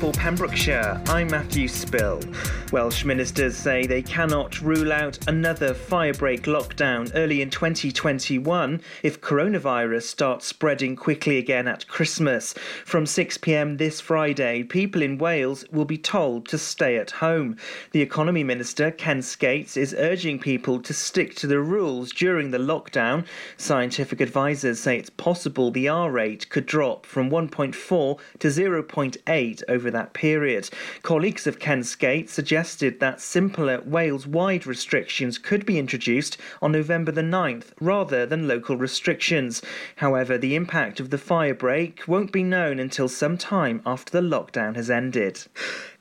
for Pembrokeshire, I'm Matthew Spill. Welsh ministers say they cannot rule out another firebreak lockdown early in 2021 if coronavirus starts spreading quickly again at Christmas. From 6pm this Friday, people in Wales will be told to stay at home. The Economy Minister, Ken Skates, is urging people to stick to the rules during the lockdown. Scientific advisors say it's possible the R rate could drop from 1.4 to 0.8 over that period. Colleagues of Ken Skates suggested that simpler Wales wide restrictions could be introduced on November the 9th rather than local restrictions. However, the impact of the fire break won't be known until some time after the lockdown has ended.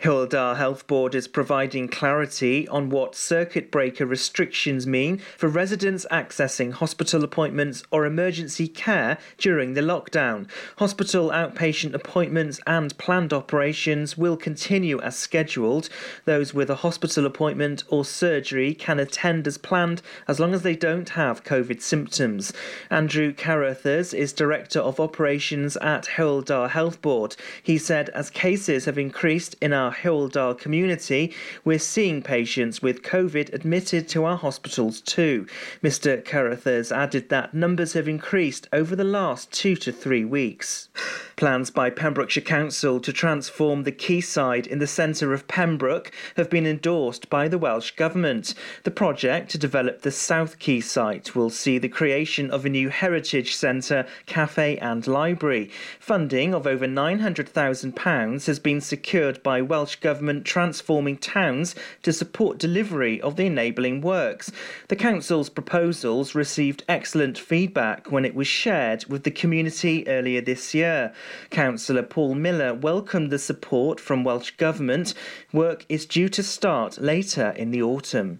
Dda Health Board is providing clarity on what circuit breaker restrictions mean for residents accessing hospital appointments or emergency care during the lockdown. Hospital outpatient appointments and planned operations will continue as scheduled. Those with a hospital appointment or surgery can attend as planned as long as they don't have COVID symptoms. Andrew Carruthers is Director of Operations at Dda Health Board. He said as cases have increased in our Dda community, we're seeing patients with COVID admitted to our hospitals too. Mr. Carruthers added that numbers have increased over the last two to three weeks. Plans by Pembrokeshire Council to transform the quayside in the centre of Pembroke have been endorsed by the Welsh Government. The project to develop the South Quay site will see the creation of a new heritage centre, cafe and library. Funding of over £900,000 has been secured by Welsh Government transforming towns to support delivery of the enabling works. The Council's proposals received excellent feedback when it was shared with the community earlier this year. Councillor Paul Miller welcomed the support from Welsh Government. Work is due to start later in the autumn.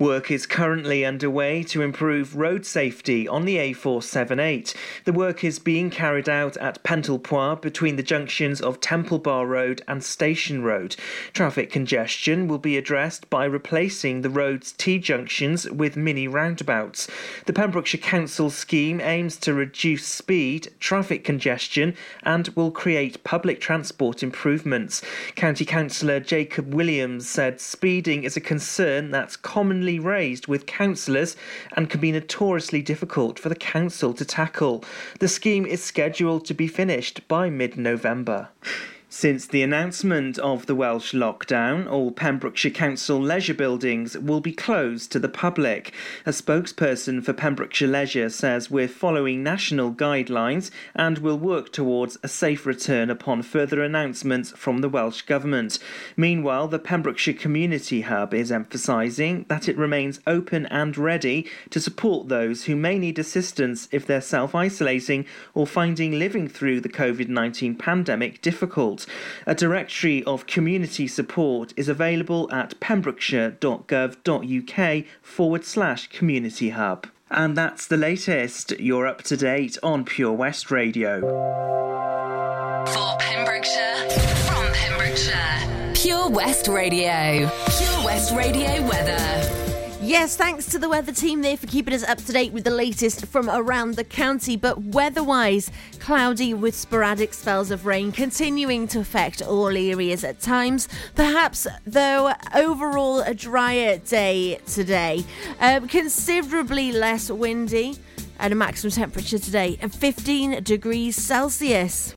Work is currently underway to improve road safety on the A478. The work is being carried out at Pentlepoir between the junctions of Temple Bar Road and Station Road. Traffic congestion will be addressed by replacing the road's T junctions with mini roundabouts. The Pembrokeshire Council scheme aims to reduce speed, traffic congestion, and will create public transport improvements. County Councillor Jacob Williams said speeding is a concern that's commonly raised with councillors and can be notoriously difficult for the council to tackle. The scheme is scheduled to be finished by mid November. Since the announcement of the Welsh lockdown, all Pembrokeshire Council leisure buildings will be closed to the public. A spokesperson for Pembrokeshire Leisure says we're following national guidelines and will work towards a safe return upon further announcements from the Welsh Government. Meanwhile, the Pembrokeshire Community Hub is emphasising that it remains open and ready to support those who may need assistance if they're self isolating or finding living through the COVID 19 pandemic difficult. A directory of community support is available at pembrokeshire.gov.uk forward slash community hub. And that's the latest. You're up to date on Pure West Radio. For Pembrokeshire, from Pembrokeshire, Pure West Radio. Pure West Radio weather. Yes, thanks to the weather team there for keeping us up to date with the latest from around the county. But weather-wise, cloudy with sporadic spells of rain continuing to affect all areas at times. Perhaps, though, overall a drier day today. Um, considerably less windy and a maximum temperature today of 15 degrees Celsius.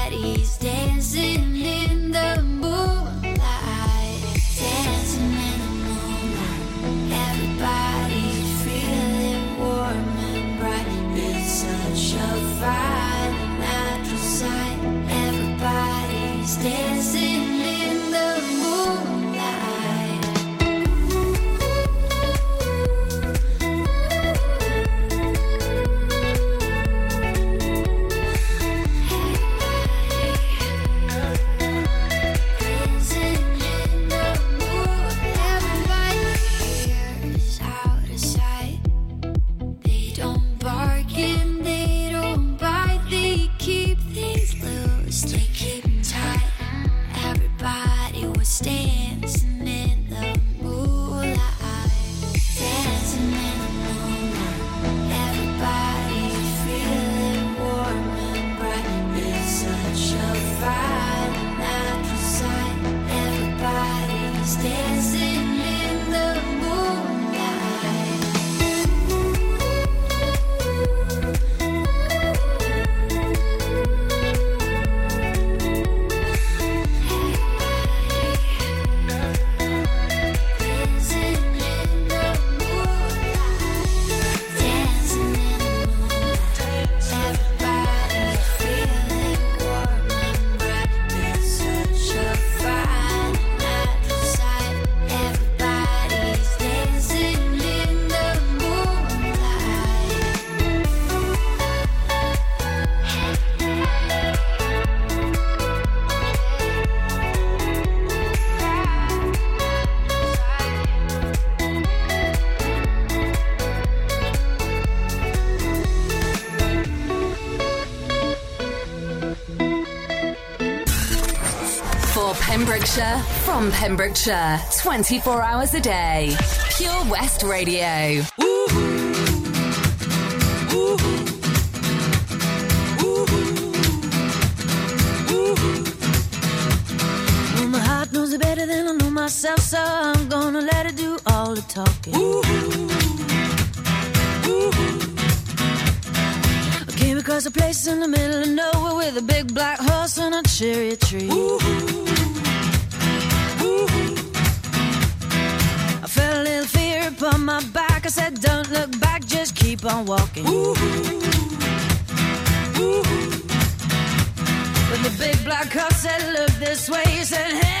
distance. Pembrokeshire, from Pembrokeshire, 24 hours a day. Pure West Radio. Well, my heart knows it better than I know myself, so I'm gonna let it do all the talking. I came across a place in the middle of nowhere with a big black horse and a cherry tree. I felt a little fear upon my back. I said, Don't look back, just keep on walking. But the big black horse said, Look this way. He said, Hey,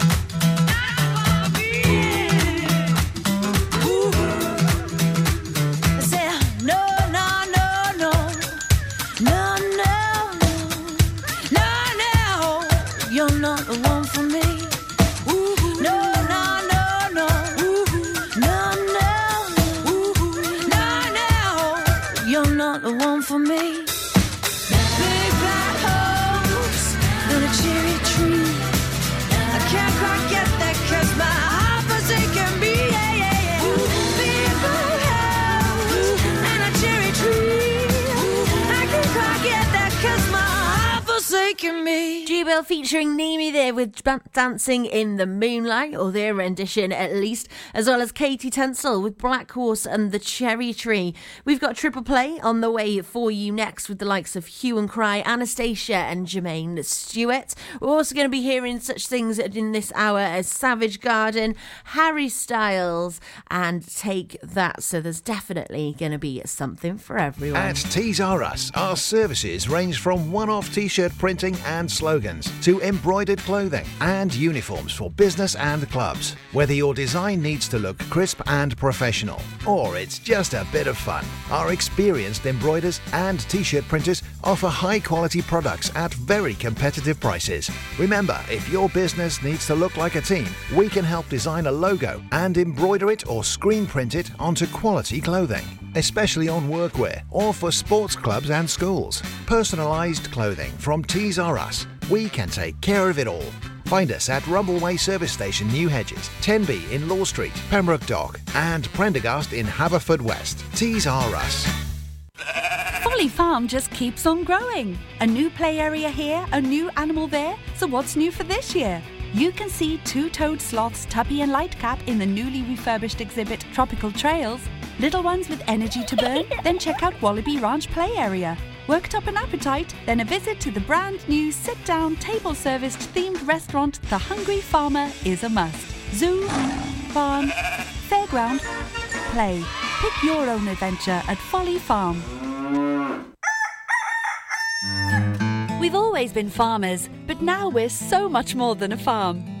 measuring with Dancing in the Moonlight, or their rendition at least, as well as KT Tunstall with Black Horse and the Cherry Tree. We've got triple play on the way for you next with the likes of Hue and Cry, Anastacia, and Jermaine Stewart. We're also going to be hearing such things in this hour as Savage Garden, Harry Styles, and Take That. So there's definitely going to be something for everyone. At Tees R Us, our services range from one off t shirt printing and slogans to embroidered clothing and uniforms for business and clubs. Whether your design needs to look crisp and professional, or it's just a bit of fun, our experienced embroiders and t shirt printers offer high quality products at very competitive prices. Remember, if your business needs to look like a team, we can help design a logo and embroider it or screen print it onto quality clothing especially on workwear or for sports clubs and schools. Personalised clothing from Tees R Us. We can take care of it all. Find us at Rumbleway Service Station, New Hedges, 10B in Law Street, Pembroke Dock, and Prendergast in Haverfordwest. Tees R Us. Folly Farm just keeps on growing. A new play area here, a new animal there. So what's new for this year? You can see two-toed sloths Tubby and Lightcap in the newly refurbished exhibit Tropical Trails. Little ones with energy to burn? then check out Wallaby Ranch play area. Worked up an appetite? Then a visit to the brand new sit-down, table-serviced themed restaurant The Hungry Farmer is a must. Zoo, farm, fairground, play. Pick your own adventure at Folly Farm. We've always been farmers, but now we're so much more than a farm.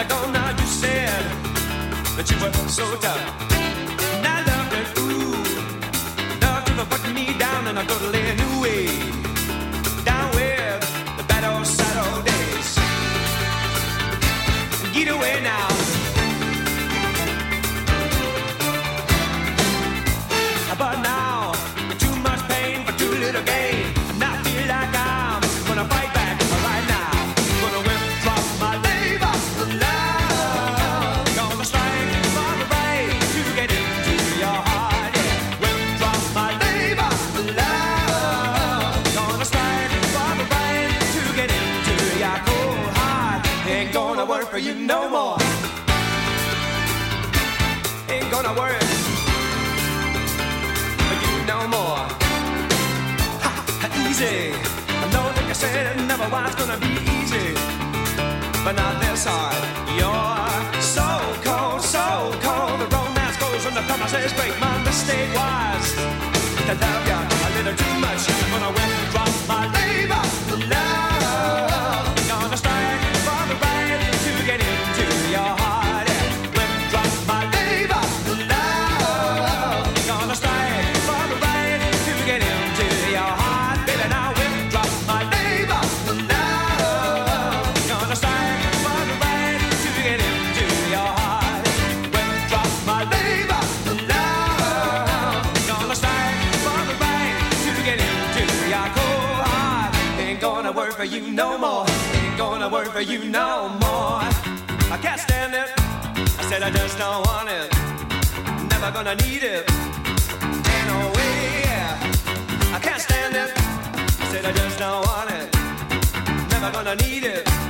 Ago. Now you said that you were so tough. You no more. Ain't gonna work for you no more. Ha, easy. I know that you said never was gonna be easy, but not this hard. You're so cold, so cold. The romance goes when the promises break. My mistake was to love you a little too much. Gonna withdraw my for you no more. I can't stand it. I said I just don't want it. Never gonna need it. Ain't no way. I can't stand it. I said I just don't want it. Never gonna need it.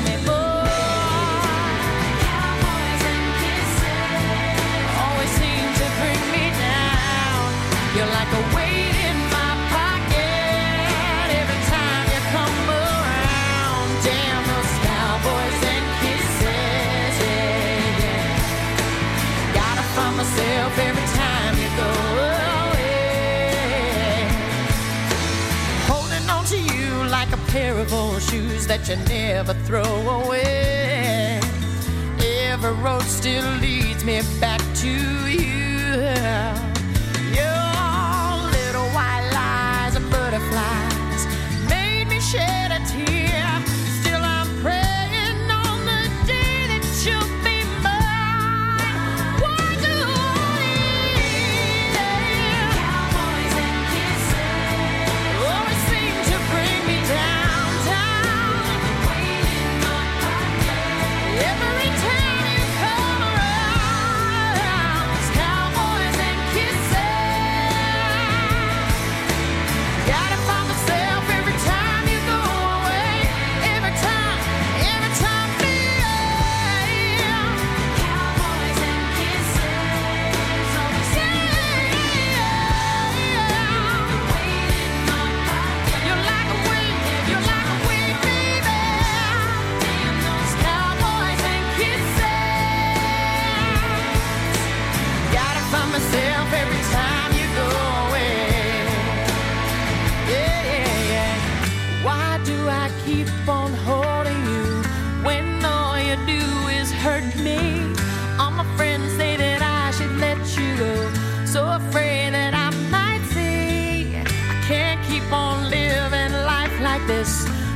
pair of old shoes that you never throw away. Every road still leads me back to you.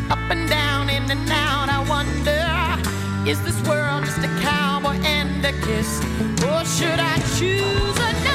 Up and down, in and out, I wonder Is this world just a cowboy and a kiss? Or should I choose another?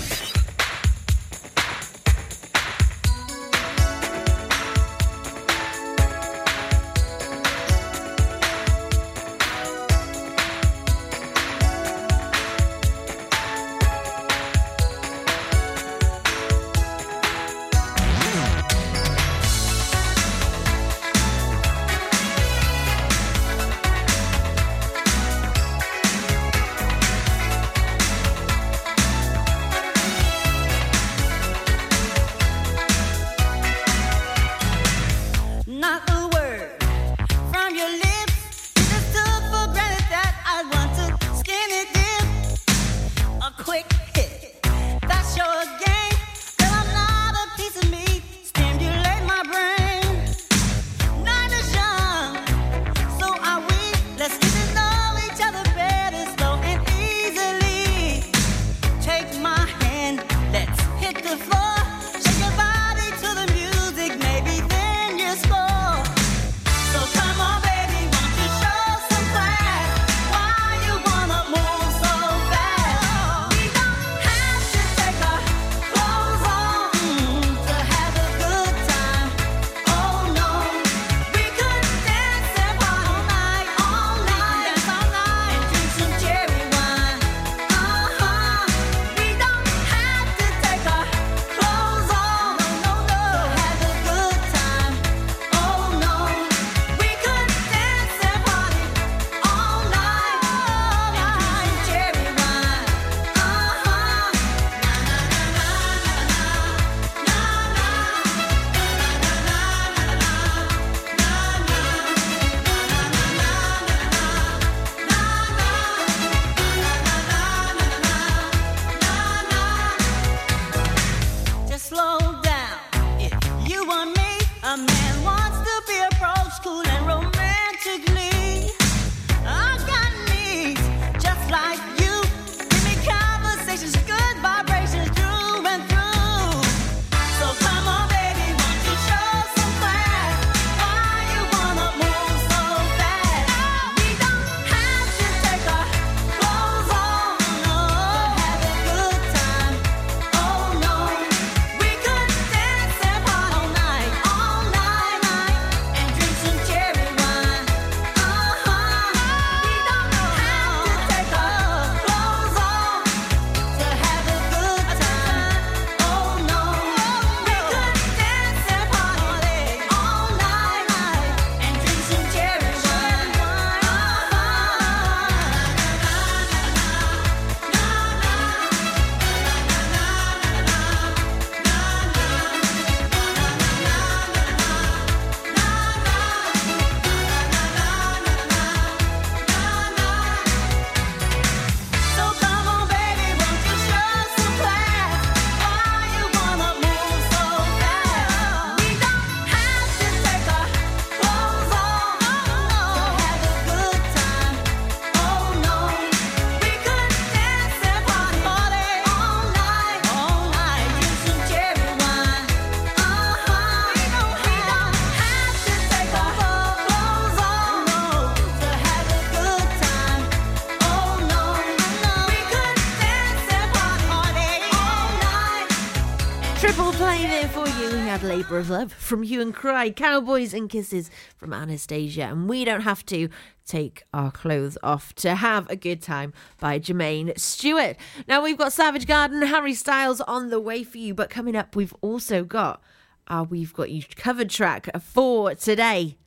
Hard Labour of Love from Hue and Cry, Cowboys and Kisses from Anastacia, and We Don't Have to Take Our Clothes Off to Have a Good Time by Jermaine Stewart. Now we've got Savage Garden, Harry Styles on the way for you, but coming up we've also got our We've Got You covered track for today,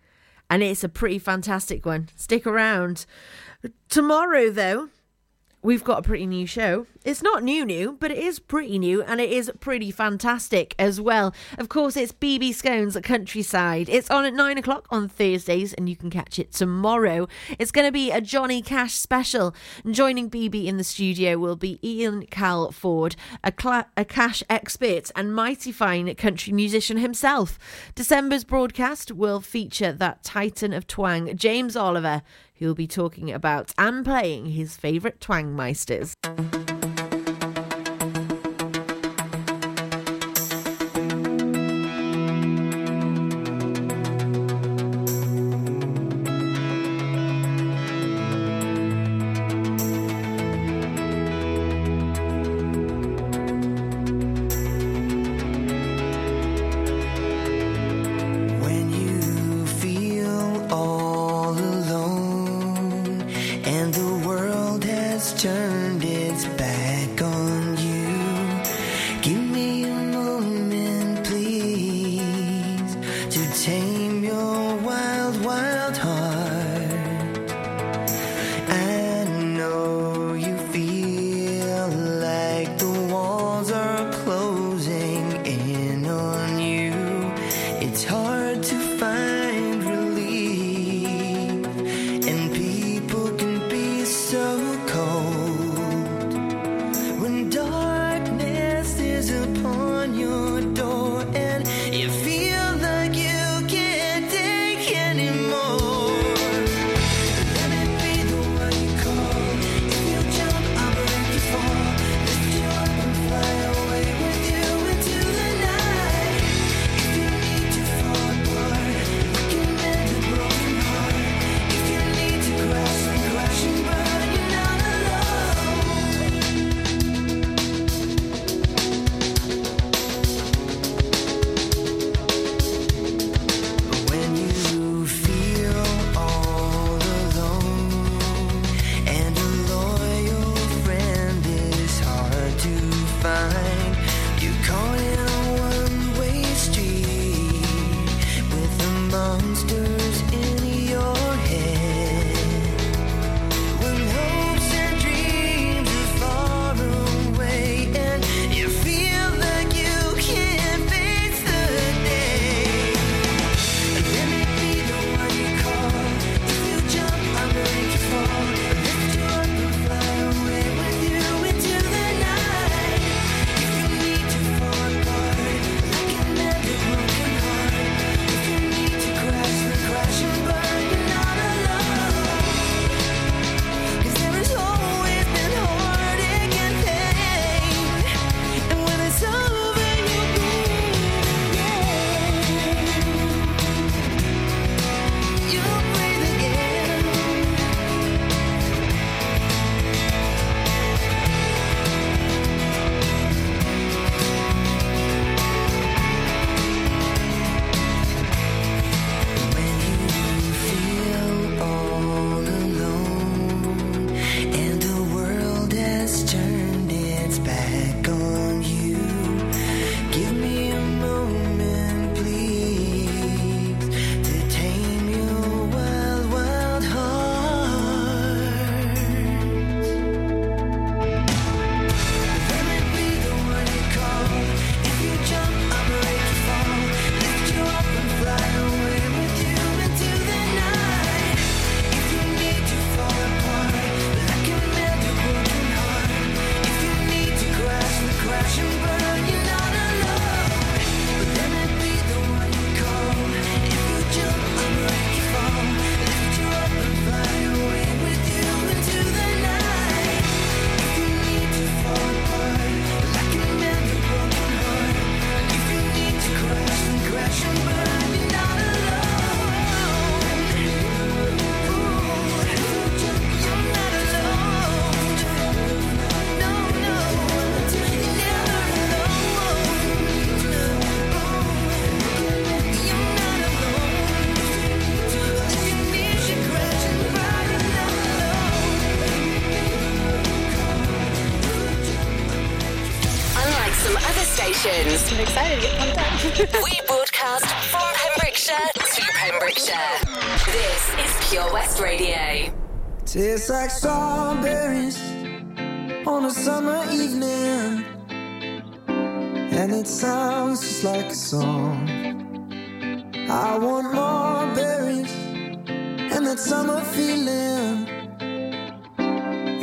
and it's a pretty fantastic one. Stick around. Tomorrow, though, we've got a pretty new show. It's not new, new, but it is pretty new and it is pretty fantastic as well. Of course, it's BB Scones Countryside. It's on at nine o'clock on Thursdays and you can catch it tomorrow. It's going to be a Johnny Cash special. Joining BB in the studio will be Ian Calford, a, cla- a Cash expert and mighty fine country musician himself. December's broadcast will feature that titan of twang, James Oliver who'll be talking about and playing his favourite twang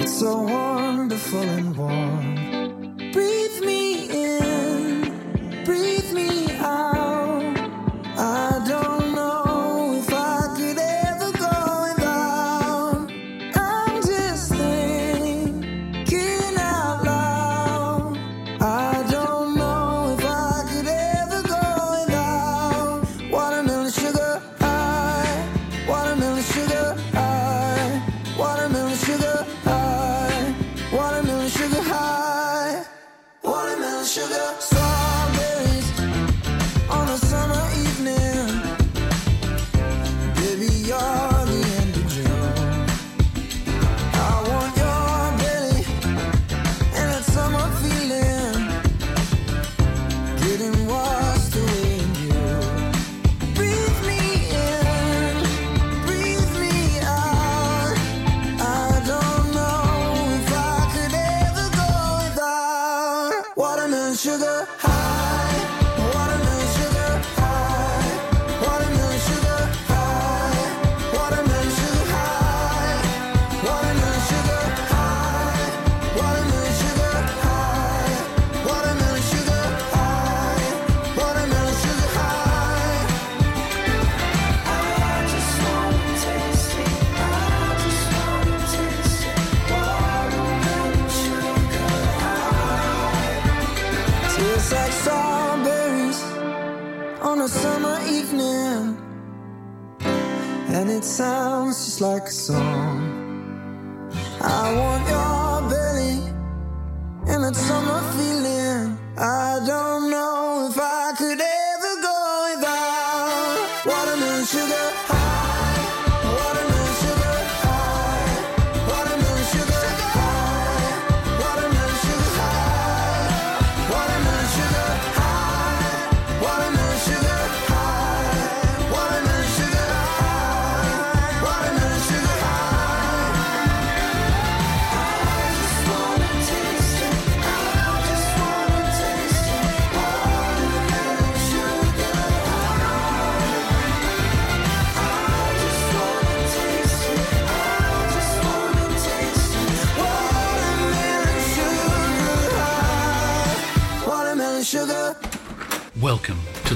It's so wonderful and warm.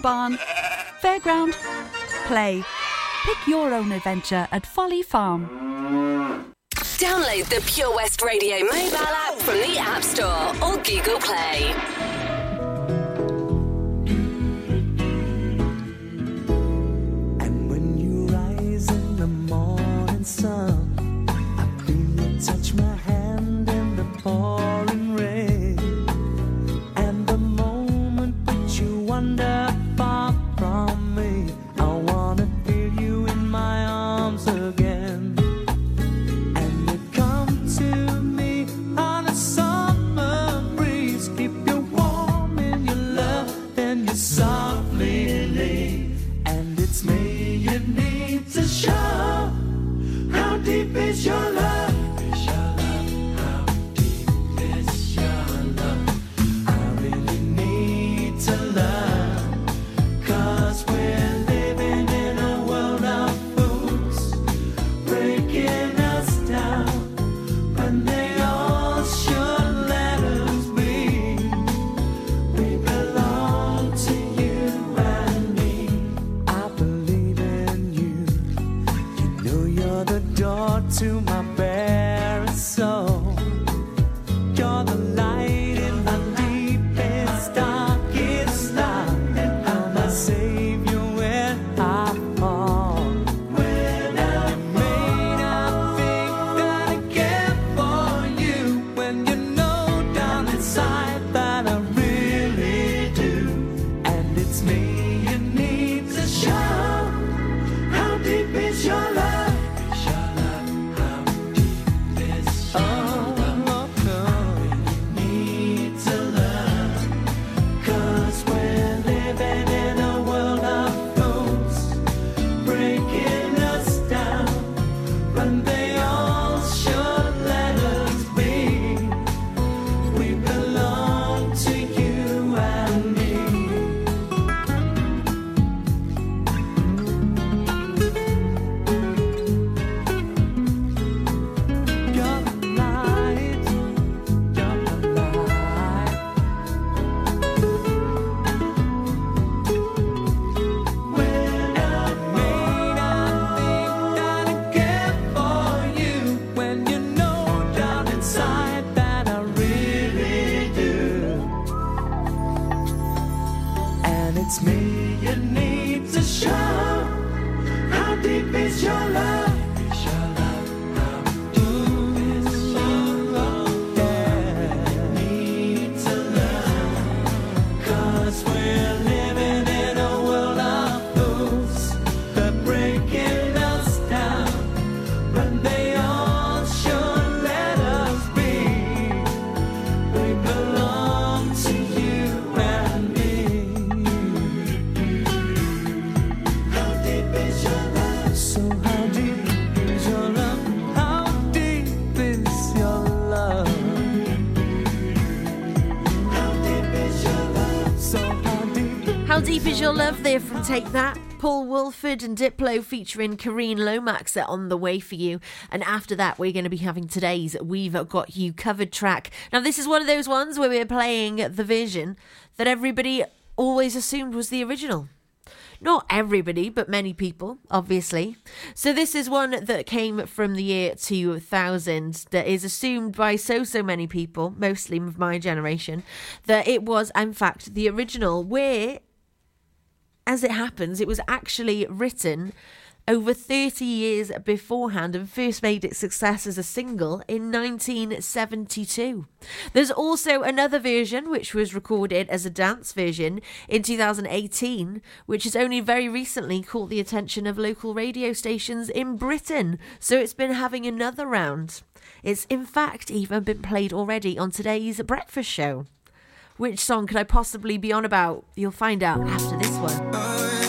barn, fairground, play. Pick your own adventure at Folly Farm. Download the Pure West Radio mobile app from the App Store or Google Play. Is your love there from Take That? Paul Woolford and Diplo featuring Kareen Lomax are on the way for you. And after that, we're going to be having today's We've Got You Covered track. Now, this is one of those ones where we're playing the version that everybody always assumed was the original. Not everybody, but many people, obviously. So, this is one that came from the year 2000 that is assumed by so, so many people, mostly of my generation, that it was, in fact, the original, where, as it happens, it was actually written over 30 years beforehand and first made its success as a single in 1972. There's also another version which was recorded as a dance version in 2018, which has only very recently caught the attention of local radio stations in Britain. So it's been having another round. It's in fact even been played already on today's breakfast show. Which song could I possibly be on about? You'll find out after this one.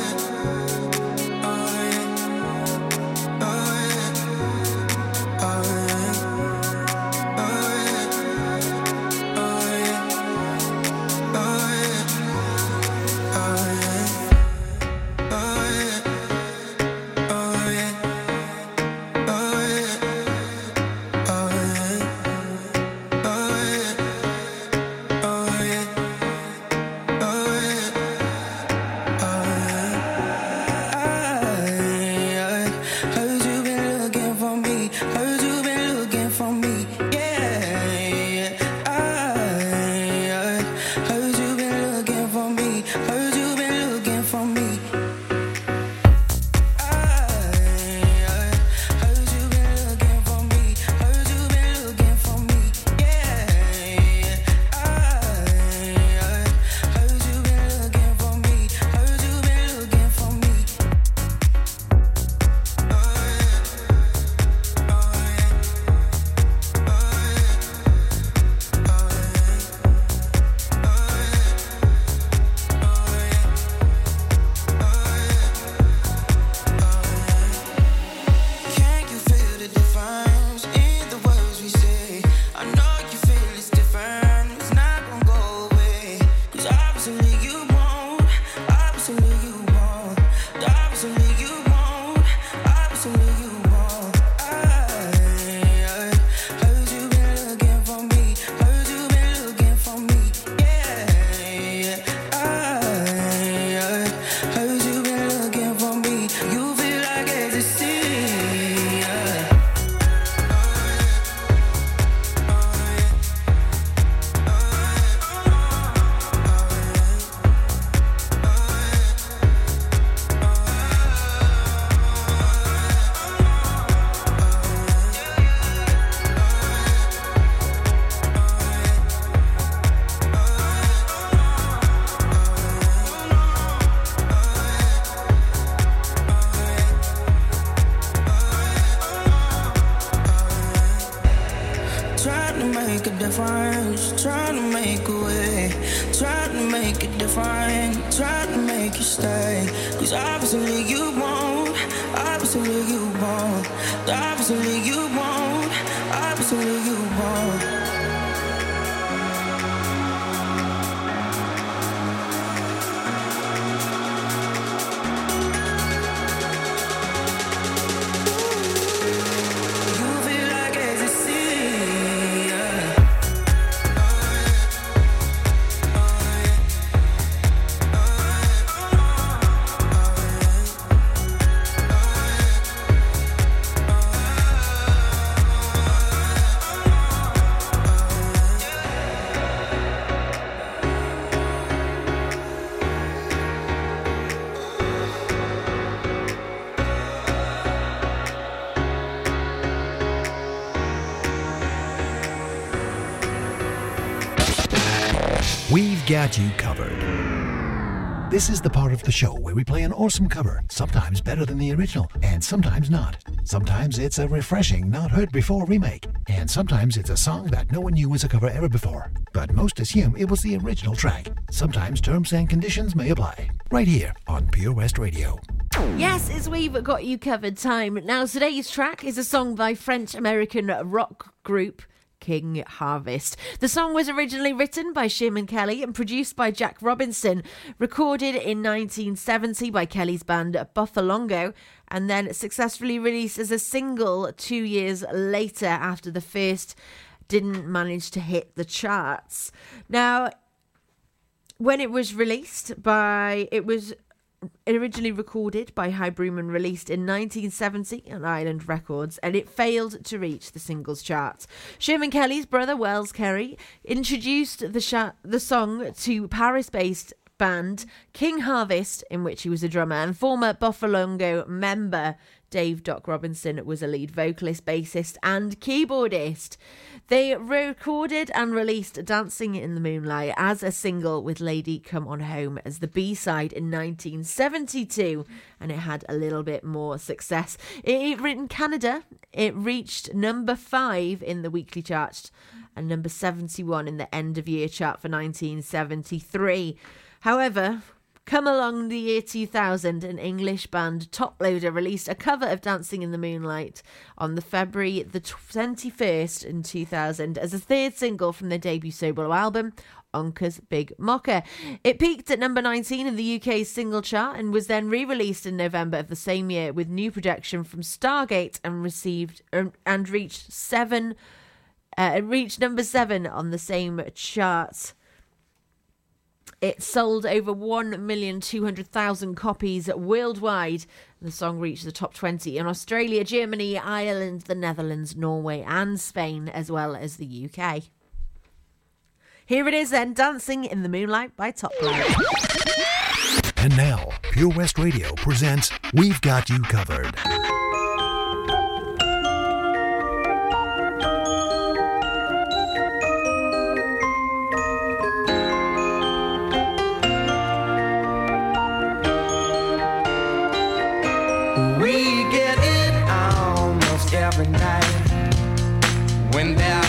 Got you covered. This is the part of the show where we play an awesome cover, sometimes better than the original, and sometimes not. Sometimes it's a refreshing, not heard before remake, and sometimes it's a song that no one knew was a cover ever before. But most assume it was the original track. Sometimes terms and conditions may apply. Right here on Pure West Radio. Yes, it's We've Got You Covered time. Now, today's track is a song by French American rock group King Harvest. The song was originally written by Sherman Kelly and produced by Jack Robinson, recorded in 1970 by Kelly's band Boffalongo, and then successfully released as a single two years later after the first didn't manage to hit the charts. Now, when it was released by it was originally recorded by High Broom and released in 1970 on Island Records, and it failed to reach the singles chart. Sherman Kelly's brother Wells Kelly introduced the sh- the song to Paris-based band King Harvest, in which he was a drummer, and former Boffalongo member Dave Doc Robinson was a lead vocalist, bassist, and keyboardist. They recorded and released Dancing in the Moonlight as a single with Lady Come On Home as the B side in 1972, and it had a little bit more success. It, in Canada, it reached number five in the weekly chart and number 71 in the end of year chart for 1973. However, Come along the year 2000, an English band, Toploader, released a cover of Dancing in the Moonlight on the February the 21st in 2000 as a third single from their debut solo album, Onka's Big Moka. It peaked at number 19 in the UK's single chart and was then re-released in November of the same year with new production from Stargate and received um, and reached seven. Uh, it reached number seven on the same chart. It sold over 1,200,000 copies worldwide. The song reached the top 20 in Australia, Germany, Ireland, the Netherlands, Norway, and Spain, as well as the UK. Here it is then, Dancing in the Moonlight by Top And now, Pure West Radio presents We've Got You Covered. Every night. When that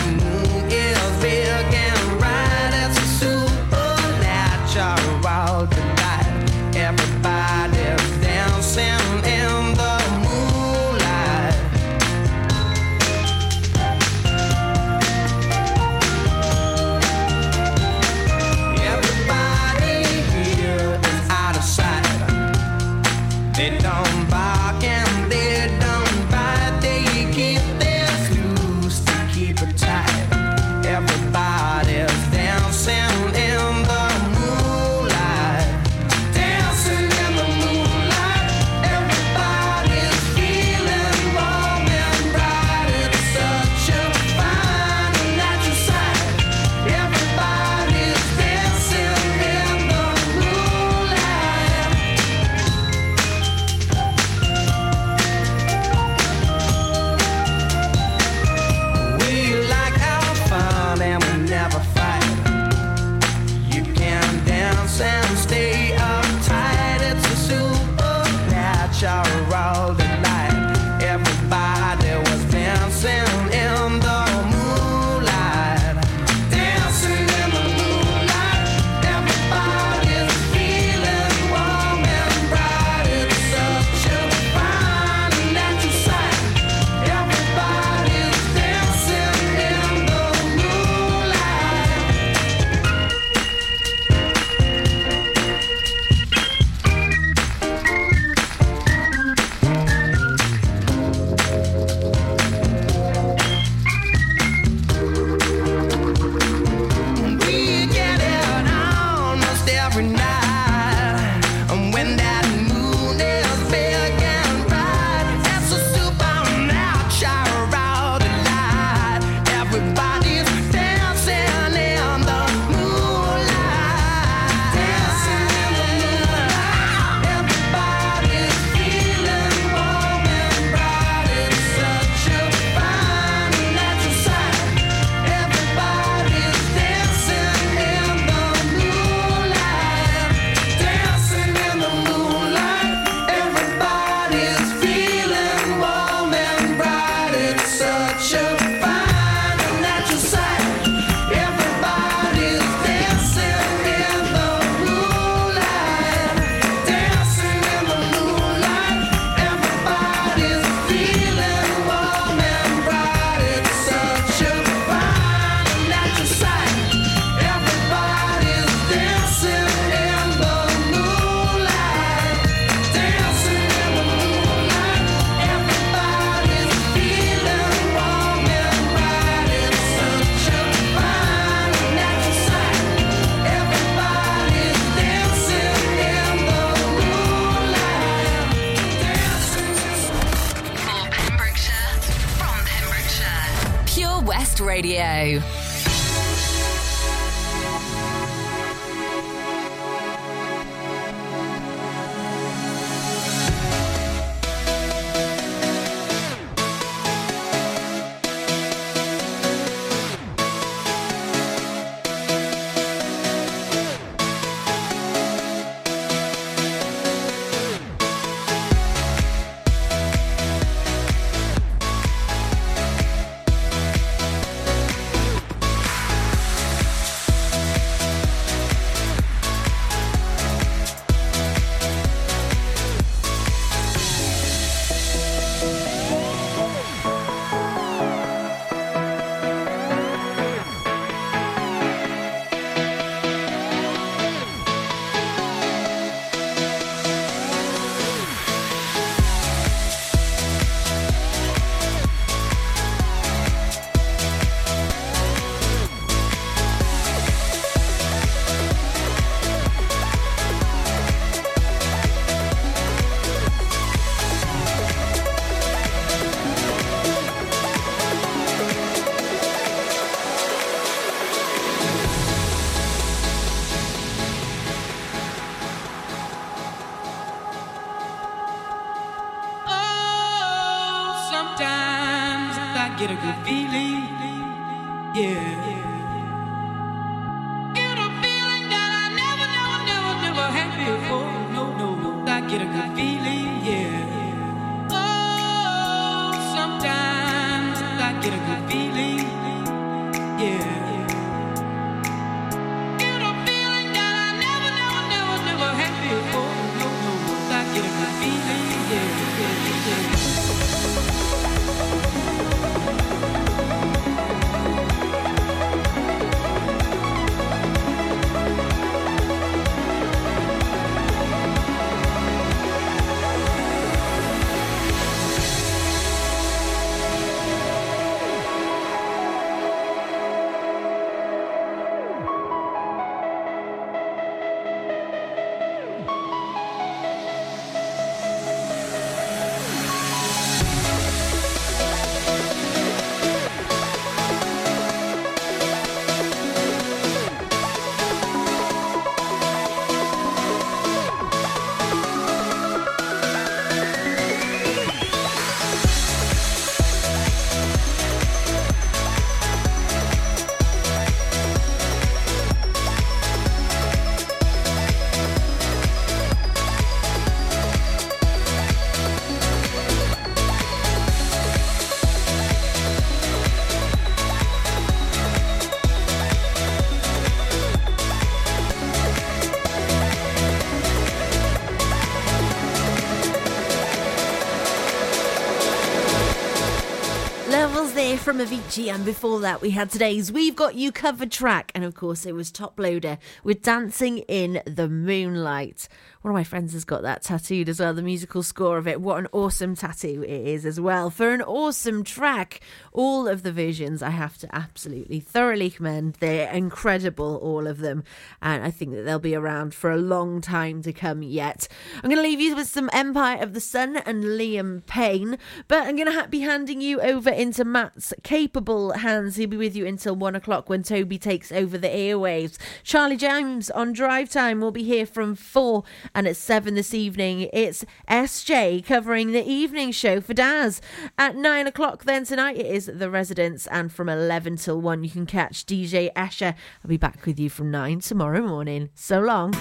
from Avicii, and before that, we had today's We've Got You covered track, and of course, it was Toploader with Dancing in the Moonlight. One of my friends has got that tattooed as well, the musical score of it. What an awesome tattoo it is as well. For an awesome track, all of the visions I have to absolutely thoroughly commend. They're incredible, all of them, and I think that they'll be around for a long time to come yet. I'm going to leave you with some Empire of the Sun and Liam Payne, but I'm going to ha- be handing you over into Matt's capable hands. He'll be with you until one o'clock when Toby takes over the airwaves. Charlie James on drive time will be here from four, and at seven this evening, it's SJ covering the evening show for Daz. At nine o'clock, then tonight, it is The Residents, and from 11 till 1, you can catch DJ Asher. I'll be back with you from 9 tomorrow morning. So long.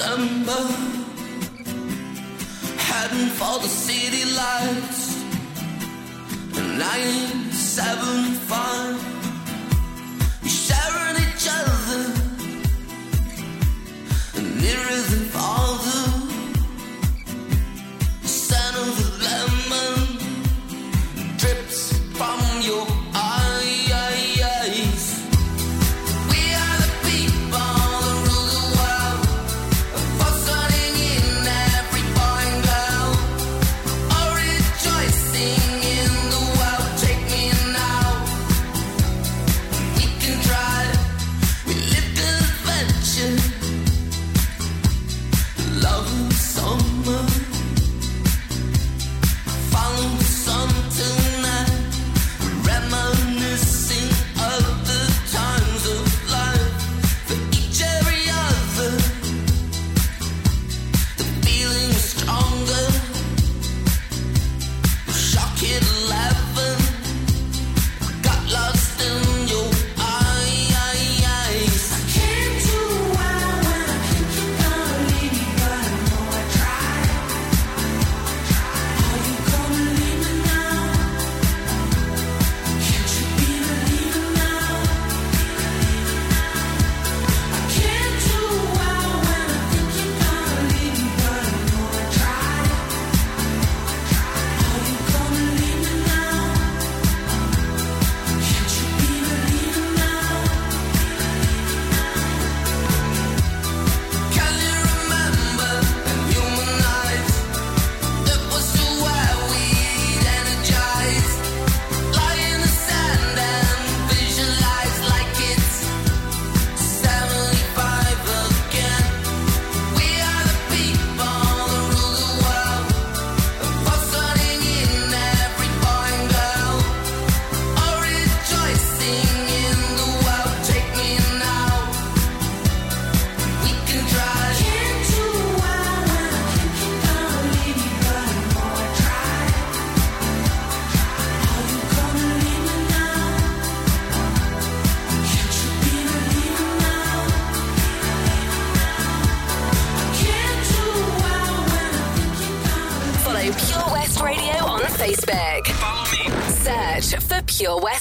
December, heading for the city lights. 975, we sharing each other and nearer than farther.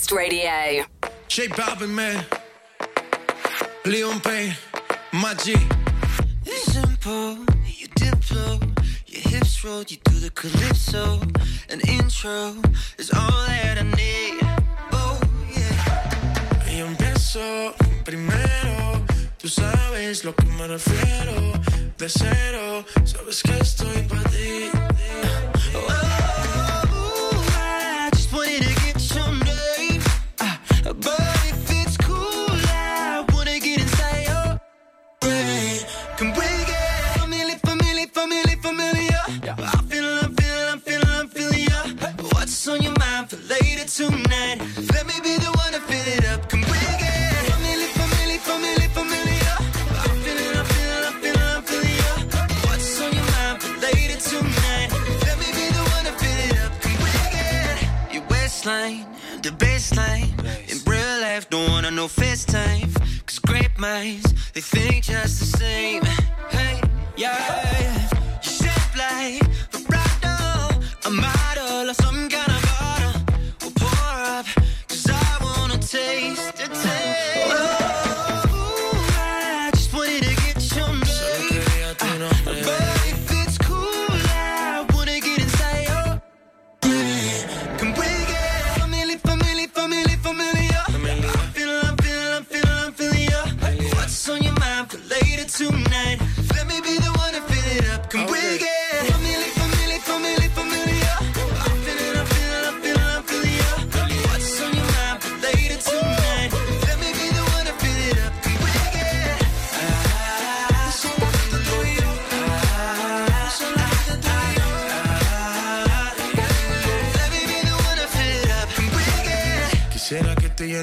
Pure West Radio. J Balvin, man. Liam Payne, my G. Simple, you diplo, your hips roll, you do the calypso. An intro is all that I need. Oh, yeah. Y empiezo primero. Tú sabes lo que me refiero. De cero, sabes que estoy para ti. Oh, don't FaceTime. Cause great minds, they think just the same. Hey, yeah.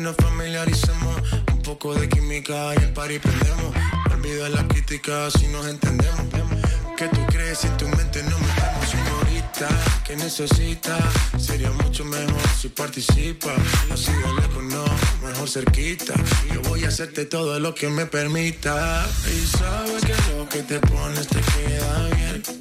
Nos familiaricemos. Un poco de química y el party prendemos. Olvida la crítica si nos entendemos. ¿Qué tú crees si tu mente no metemos, señorita? ¿Qué necesitas? Sería mucho mejor si participa. Así de lejos no, mejor cerquita. Yo voy a hacerte todo lo que me permita. Y sabes que lo que te pones te queda bien.